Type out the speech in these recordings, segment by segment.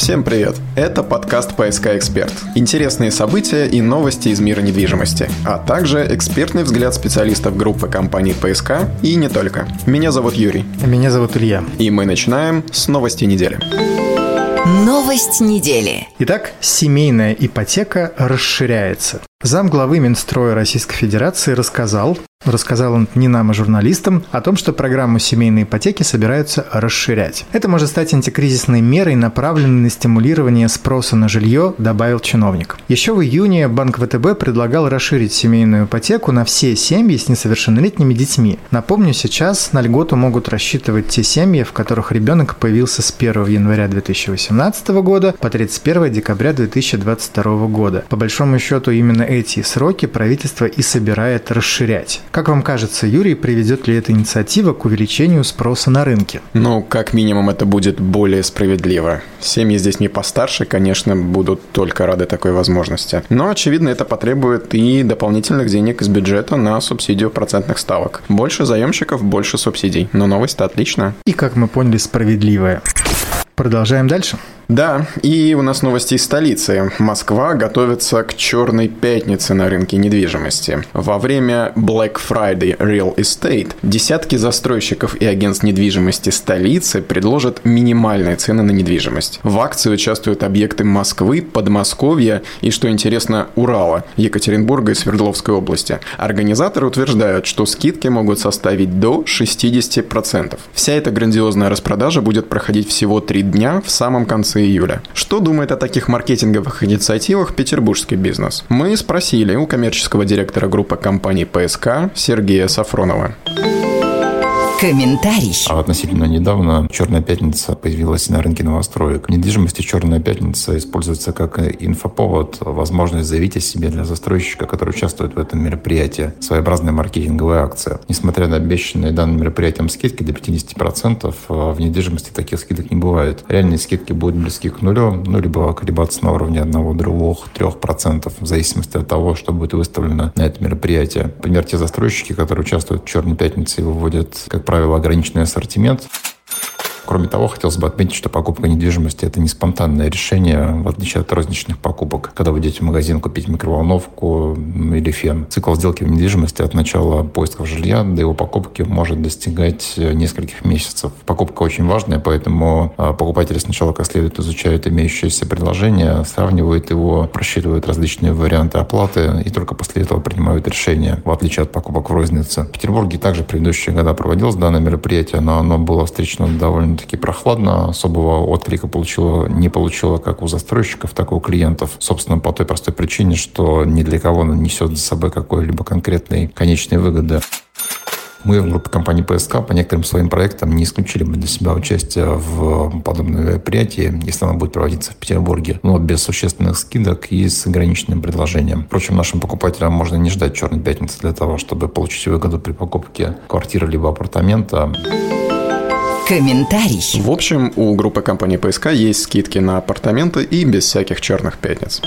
Всем привет! Это подкаст «ПСК Эксперт». Интересные события и новости из мира недвижимости, а также экспертный взгляд специалистов группы компаний «ПСК» и не только. Меня зовут Юрий. Меня зовут Илья. И мы начинаем с новости недели. Новость недели. Итак, семейная ипотека расширяется. Зам главы Минстроя Российской Федерации рассказал, рассказал он не нам, а журналистам, о том, что программу семейной ипотеки собираются расширять. Это может стать антикризисной мерой, направленной на стимулирование спроса на жилье, добавил чиновник. Еще в июне Банк ВТБ предлагал расширить семейную ипотеку на все семьи с несовершеннолетними детьми. Напомню, сейчас на льготу могут рассчитывать те семьи, в которых ребенок появился с 1 января 2018 года по 31 декабря 2022 года. По большому счету, именно эти сроки правительство и собирает расширять. Как вам кажется, Юрий, приведет ли эта инициатива к увеличению спроса на рынке? Ну, как минимум, это будет более справедливо. Семьи здесь не постарше, конечно, будут только рады такой возможности. Но, очевидно, это потребует и дополнительных денег из бюджета на субсидию процентных ставок. Больше заемщиков, больше субсидий. Но новость-то отличная. И, как мы поняли, справедливая. Продолжаем дальше. Да, и у нас новости из столицы. Москва готовится к черной пятнице на рынке недвижимости. Во время Black Friday Real Estate десятки застройщиков и агентств недвижимости столицы предложат минимальные цены на недвижимость. В акции участвуют объекты Москвы, Подмосковья и, что интересно, Урала, Екатеринбурга и Свердловской области. Организаторы утверждают, что скидки могут составить до 60%. Вся эта грандиозная распродажа будет проходить всего три дня в самом конце июля. Что думает о таких маркетинговых инициативах петербургский бизнес? Мы спросили у коммерческого директора группы компаний ПСК Сергея Сафронова. Комментарий. А относительно недавно «Черная пятница» появилась на рынке новостроек. В недвижимости «Черная пятница» используется как инфоповод, возможность заявить о себе для застройщика, который участвует в этом мероприятии. Своеобразная маркетинговая акция. Несмотря на обещанные данным мероприятием скидки до 50%, в недвижимости таких скидок не бывает. Реальные скидки будут близки к нулю, ну, либо колебаться на уровне 1, 2, 3%, в зависимости от того, что будет выставлено на это мероприятие. Например, те застройщики, которые участвуют в «Черной пятнице» и выводят, как правило, ограниченный ассортимент. Кроме того, хотелось бы отметить, что покупка недвижимости – это не спонтанное решение, в отличие от розничных покупок. Когда вы идете в магазин купить микроволновку или фен. Цикл сделки в недвижимости от начала поисков жилья до его покупки может достигать нескольких месяцев. Покупка очень важная, поэтому а, покупатели сначала как следует изучают имеющееся предложение, сравнивают его, просчитывают различные варианты оплаты и только после этого принимают решение, в отличие от покупок в рознице. В Петербурге также в предыдущие года проводилось данное мероприятие, но оно было встречено довольно довольно-таки прохладно, особого отклика получила, не получила как у застройщиков, так и у клиентов. Собственно, по той простой причине, что ни для кого она несет за собой какой-либо конкретной конечной выгоды. Мы в группе компании ПСК по некоторым своим проектам не исключили бы для себя участие в подобном мероприятии, если оно будет проводиться в Петербурге, но без существенных скидок и с ограниченным предложением. Впрочем, нашим покупателям можно не ждать черной пятницы для того, чтобы получить выгоду при покупке квартиры либо апартамента. Комментарий. В общем, у группы компании ПСК есть скидки на апартаменты и без всяких черных пятниц.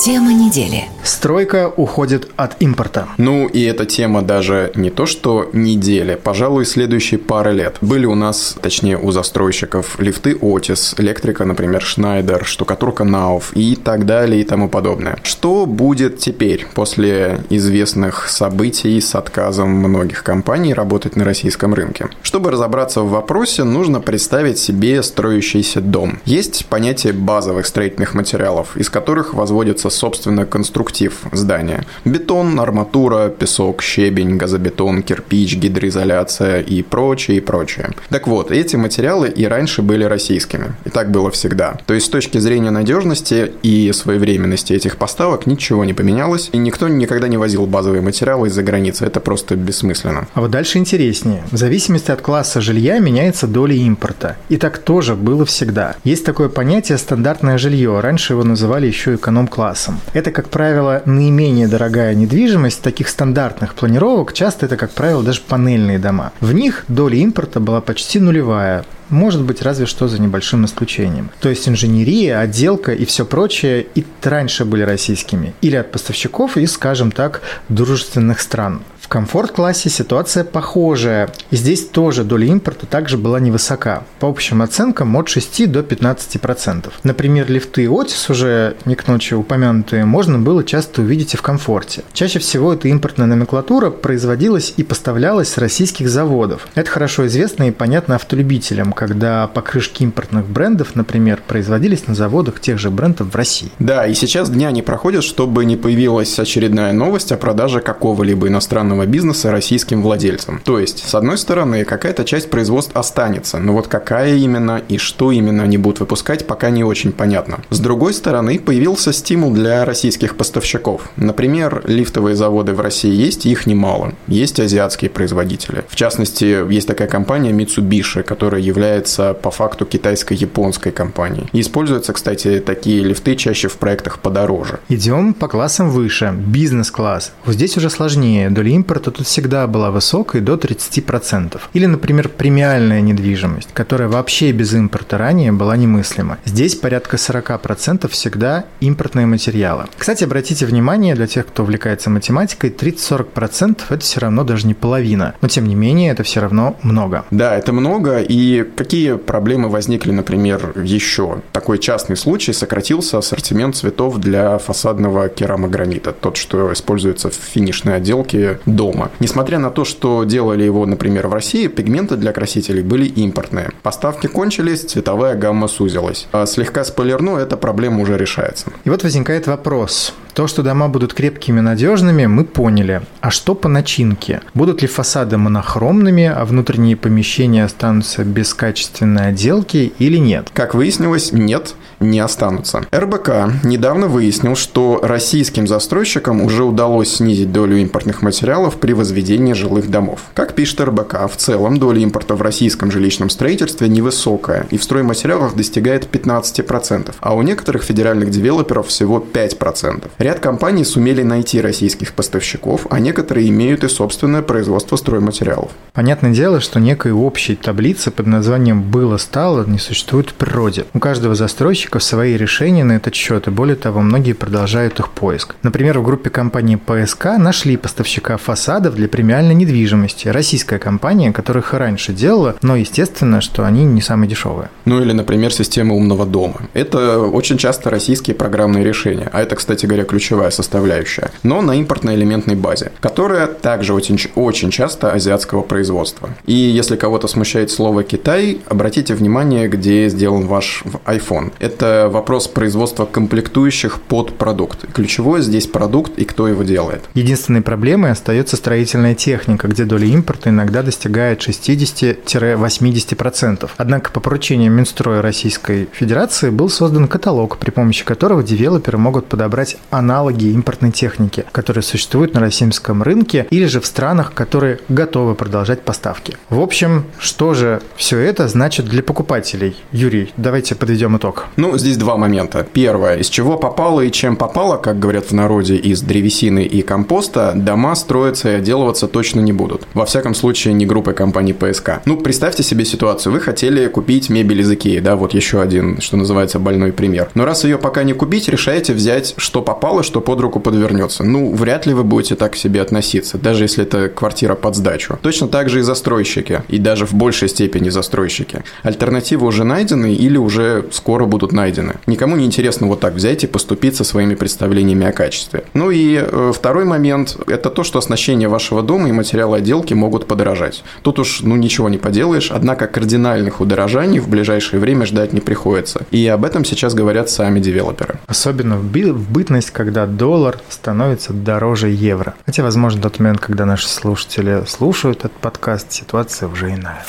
Тема недели. Стройка уходит от импорта. Ну и эта тема даже не то что недели, пожалуй, следующие пары лет. Были у нас, точнее у застройщиков, лифты Отис, электрика, например, Шнайдер, штукатурка Науф и так далее и тому подобное. Что будет теперь после известных событий с отказом многих компаний работать на российском рынке? Чтобы разобраться в вопросе, нужно представить себе строящийся дом. Есть понятие базовых строительных материалов, из которых возводятся является, собственно, конструктив здания. Бетон, арматура, песок, щебень, газобетон, кирпич, гидроизоляция и прочее, и прочее. Так вот, эти материалы и раньше были российскими. И так было всегда. То есть с точки зрения надежности и своевременности этих поставок ничего не поменялось, и никто никогда не возил базовые материалы из-за границы. Это просто бессмысленно. А вот дальше интереснее. В зависимости от класса жилья меняется доля импорта. И так тоже было всегда. Есть такое понятие стандартное жилье. Раньше его называли еще эконом-класс классом. Это, как правило, наименее дорогая недвижимость таких стандартных планировок. Часто это, как правило, даже панельные дома. В них доля импорта была почти нулевая. Может быть, разве что за небольшим исключением. То есть инженерия, отделка и все прочее и раньше были российскими. Или от поставщиков из, скажем так, дружественных стран. В комфорт-классе ситуация похожая. И здесь тоже доля импорта также была невысока. По общим оценкам от 6 до 15%. Например, лифты Otis, уже не к ночи упомянутые, можно было часто увидеть и в комфорте. Чаще всего эта импортная номенклатура производилась и поставлялась с российских заводов. Это хорошо известно и понятно автолюбителям, когда покрышки импортных брендов, например, производились на заводах тех же брендов в России. Да, и сейчас дня не проходят, чтобы не появилась очередная новость о продаже какого-либо иностранного бизнеса российским владельцам. То есть, с одной стороны, какая-то часть производств останется, но вот какая именно и что именно они будут выпускать, пока не очень понятно. С другой стороны, появился стимул для российских поставщиков. Например, лифтовые заводы в России есть, их немало. Есть азиатские производители. В частности, есть такая компания Mitsubishi, которая является по факту китайско-японской компанией. Используются, кстати, такие лифты чаще в проектах подороже. Идем по классам выше. Бизнес-класс. Вот здесь уже сложнее. Доля импорта тут всегда была высокой, до 30%. Или, например, премиальная недвижимость, которая вообще без импорта ранее была немыслима. Здесь порядка 40% всегда импортные материалы. Кстати, обратите внимание, для тех, кто увлекается математикой, 30-40% это все равно даже не половина. Но, тем не менее, это все равно много. Да, это много. И какие проблемы возникли, например, еще? Такой частный случай сократился ассортимент цветов для фасадного керамогранита, тот, что используется в финишной отделке дома. Несмотря на то, что делали его, например, в России, пигменты для красителей были импортные. Поставки кончились, цветовая гамма сузилась. А слегка спойлерну, эта проблема уже решается. И вот возникает вопрос. То, что дома будут крепкими надежными, мы поняли. А что по начинке? Будут ли фасады монохромными, а внутренние помещения останутся без качественной отделки или нет? Как выяснилось, нет не останутся. РБК недавно выяснил, что российским застройщикам уже удалось снизить долю импортных материалов при возведении жилых домов. Как пишет РБК, в целом доля импорта в российском жилищном строительстве невысокая и в стройматериалах достигает 15%, а у некоторых федеральных девелоперов всего 5%. Ряд компаний сумели найти российских поставщиков, а некоторые имеют и собственное производство стройматериалов. Понятное дело, что некой общей таблицы под названием «было-стало» не существует в природе. У каждого застройщика свои решения на этот счет, и более того, многие продолжают их поиск. Например, в группе компании ПСК нашли поставщика фасадов для премиальной недвижимости. Российская компания, которая их раньше делала, но естественно, что они не самые дешевые. Ну или, например, система умного дома. Это очень часто российские программные решения, а это, кстати говоря, ключевая составляющая, но на импортно-элементной базе, которая также очень, очень часто азиатского производства. И если кого-то смущает слово «Китай», обратите внимание, где сделан ваш iPhone. Это вопрос производства комплектующих под продукт. Ключевое здесь продукт и кто его делает. Единственной проблемой остается строительная техника, где доля импорта иногда достигает 60-80%. Однако по поручению Минстроя Российской Федерации был создан каталог, при помощи которого девелоперы могут подобрать аналоги импортной техники, которые существуют на российском рынке или же в странах, которые готовы продолжать поставки. В общем, что же все это значит для покупателей? Юрий, давайте подведем итог. Ну, здесь два момента. Первое, из чего попало и чем попало, как говорят в народе, из древесины и компоста, дома строятся и отделываться точно не будут. Во всяком случае, не группой компании ПСК. Ну, представьте себе ситуацию. Вы хотели купить мебель из Икеи, да, вот еще один, что называется, больной пример. Но раз ее пока не купить, решаете взять, что попало, что под руку подвернется. Ну, вряд ли вы будете так к себе относиться, даже если это квартира под сдачу. Точно так же и застройщики, и даже в большей степени застройщики. Альтернативы уже найдены или уже скоро будут найдены. Никому не интересно вот так взять и поступить со своими представлениями о качестве. Ну и э, второй момент – это то, что оснащение вашего дома и материалы отделки могут подорожать. Тут уж ну ничего не поделаешь, однако кардинальных удорожаний в ближайшее время ждать не приходится. И об этом сейчас говорят сами девелоперы. Особенно в бытность, когда доллар становится дороже евро. Хотя, возможно, тот момент, когда наши слушатели слушают этот подкаст, ситуация уже иная.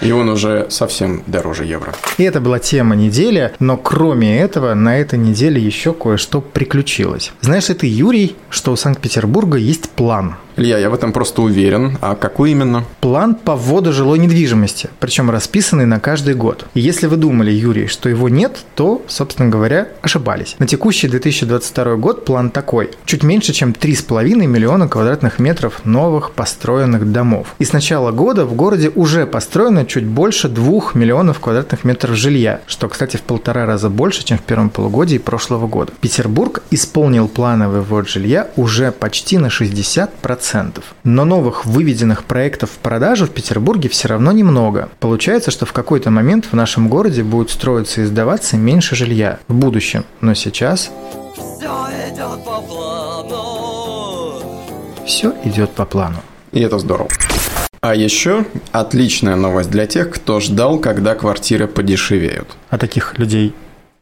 И он уже совсем дороже евро. И это была тема недели, но кроме этого, на этой неделе еще кое-что приключилось. Знаешь ли ты, Юрий, что у Санкт-Петербурга есть план? Илья, я в этом просто уверен. А какой именно? План по вводу жилой недвижимости, причем расписанный на каждый год. И если вы думали, Юрий, что его нет, то, собственно говоря, ошибались. На текущий 2022 год план такой. Чуть меньше, чем 3,5 миллиона квадратных метров новых построенных домов. И с начала года в городе уже построено чуть больше 2 миллионов квадратных метров жилья, что, кстати, в полтора раза больше, чем в первом полугодии прошлого года. Петербург исполнил плановый ввод жилья уже почти на 60%. 10%. Но новых выведенных проектов в продажу в Петербурге все равно немного. Получается, что в какой-то момент в нашем городе будет строиться и сдаваться меньше жилья в будущем. Но сейчас Все идет по плану. все идет по плану. И это здорово. А еще отличная новость для тех, кто ждал, когда квартиры подешевеют. А таких людей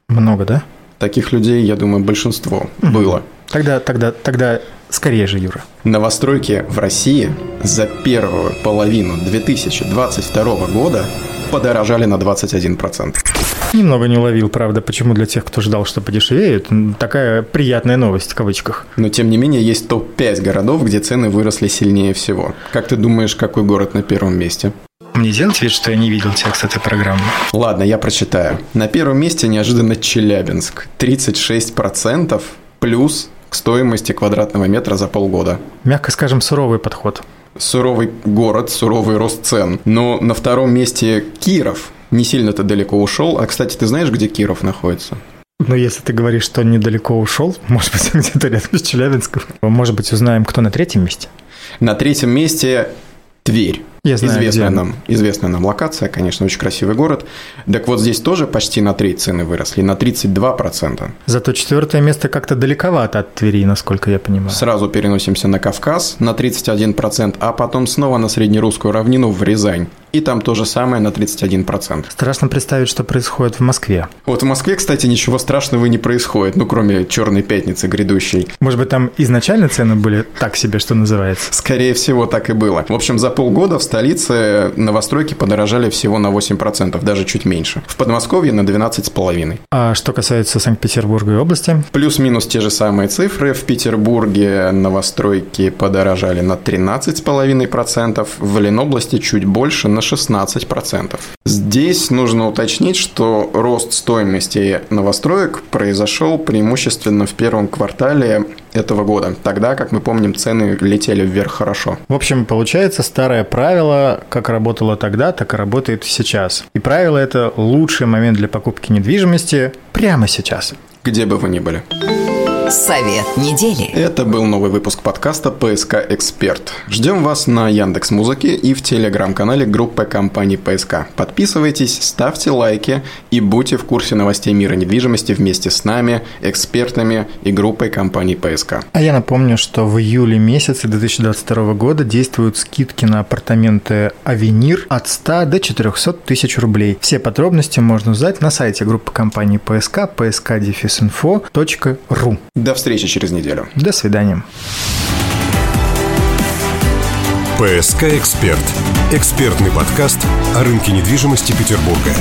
много, да? Таких людей, я думаю, большинство было. Тогда, тогда, тогда скорее же, Юра. Новостройки в России за первую половину 2022 года подорожали на 21%. Немного не уловил, правда, почему для тех, кто ждал, что подешевеют. Такая приятная новость в кавычках. Но тем не менее есть топ-5 городов, где цены выросли сильнее всего. Как ты думаешь, какой город на первом месте? Мне делать вид, что я не видел текст этой программы? Ладно, я прочитаю. На первом месте неожиданно Челябинск. 36% плюс к стоимости квадратного метра за полгода. Мягко скажем, суровый подход. Суровый город, суровый рост цен. Но на втором месте Киров. Не сильно-то далеко ушел. А, кстати, ты знаешь, где Киров находится? Но если ты говоришь, что недалеко ушел, может быть, где-то рядом с Челябинском. Может быть, узнаем, кто на третьем месте? На третьем месте Тверь. Я знаю, известная, где. нам, известная нам локация, конечно, очень красивый город. Так вот, здесь тоже почти на треть цены выросли, на 32%. Зато четвертое место как-то далековато от Твери, насколько я понимаю. Сразу переносимся на Кавказ на 31%, а потом снова на среднерусскую равнину в Рязань. И там то же самое на 31%. Страшно представить, что происходит в Москве. Вот в Москве, кстати, ничего страшного не происходит, ну, кроме черной пятницы грядущей. Может быть, там изначально цены были так себе, что называется? Скорее всего, так и было. В общем, за полгода в столице новостройки подорожали всего на 8%, даже чуть меньше. В Подмосковье на 12,5%. А что касается Санкт-Петербурга и области, Плюс-минус те же самые цифры. В Петербурге новостройки подорожали на 13,5%, в Ленобласти чуть больше на 16%. Здесь нужно уточнить, что рост стоимости новостроек произошел преимущественно в первом квартале этого года, тогда, как мы помним, цены летели вверх хорошо. В общем, получается старое правило, как работало тогда, так и работает сейчас. И правило это лучший момент для покупки недвижимости прямо сейчас. Где бы вы ни были. Совет недели. Это был новый выпуск подкаста «ПСК Эксперт». Ждем вас на Яндекс Музыке и в телеграм-канале группы компании «ПСК». Подписывайтесь, ставьте лайки и будьте в курсе новостей мира недвижимости вместе с нами, экспертами и группой компании «ПСК». А я напомню, что в июле месяце 2022 года действуют скидки на апартаменты «Авенир» от 100 до 400 тысяч рублей. Все подробности можно узнать на сайте группы компании «ПСК» psk-info.ru. До встречи через неделю. До свидания. ПСК «Эксперт» – экспертный подкаст о рынке недвижимости Петербурга.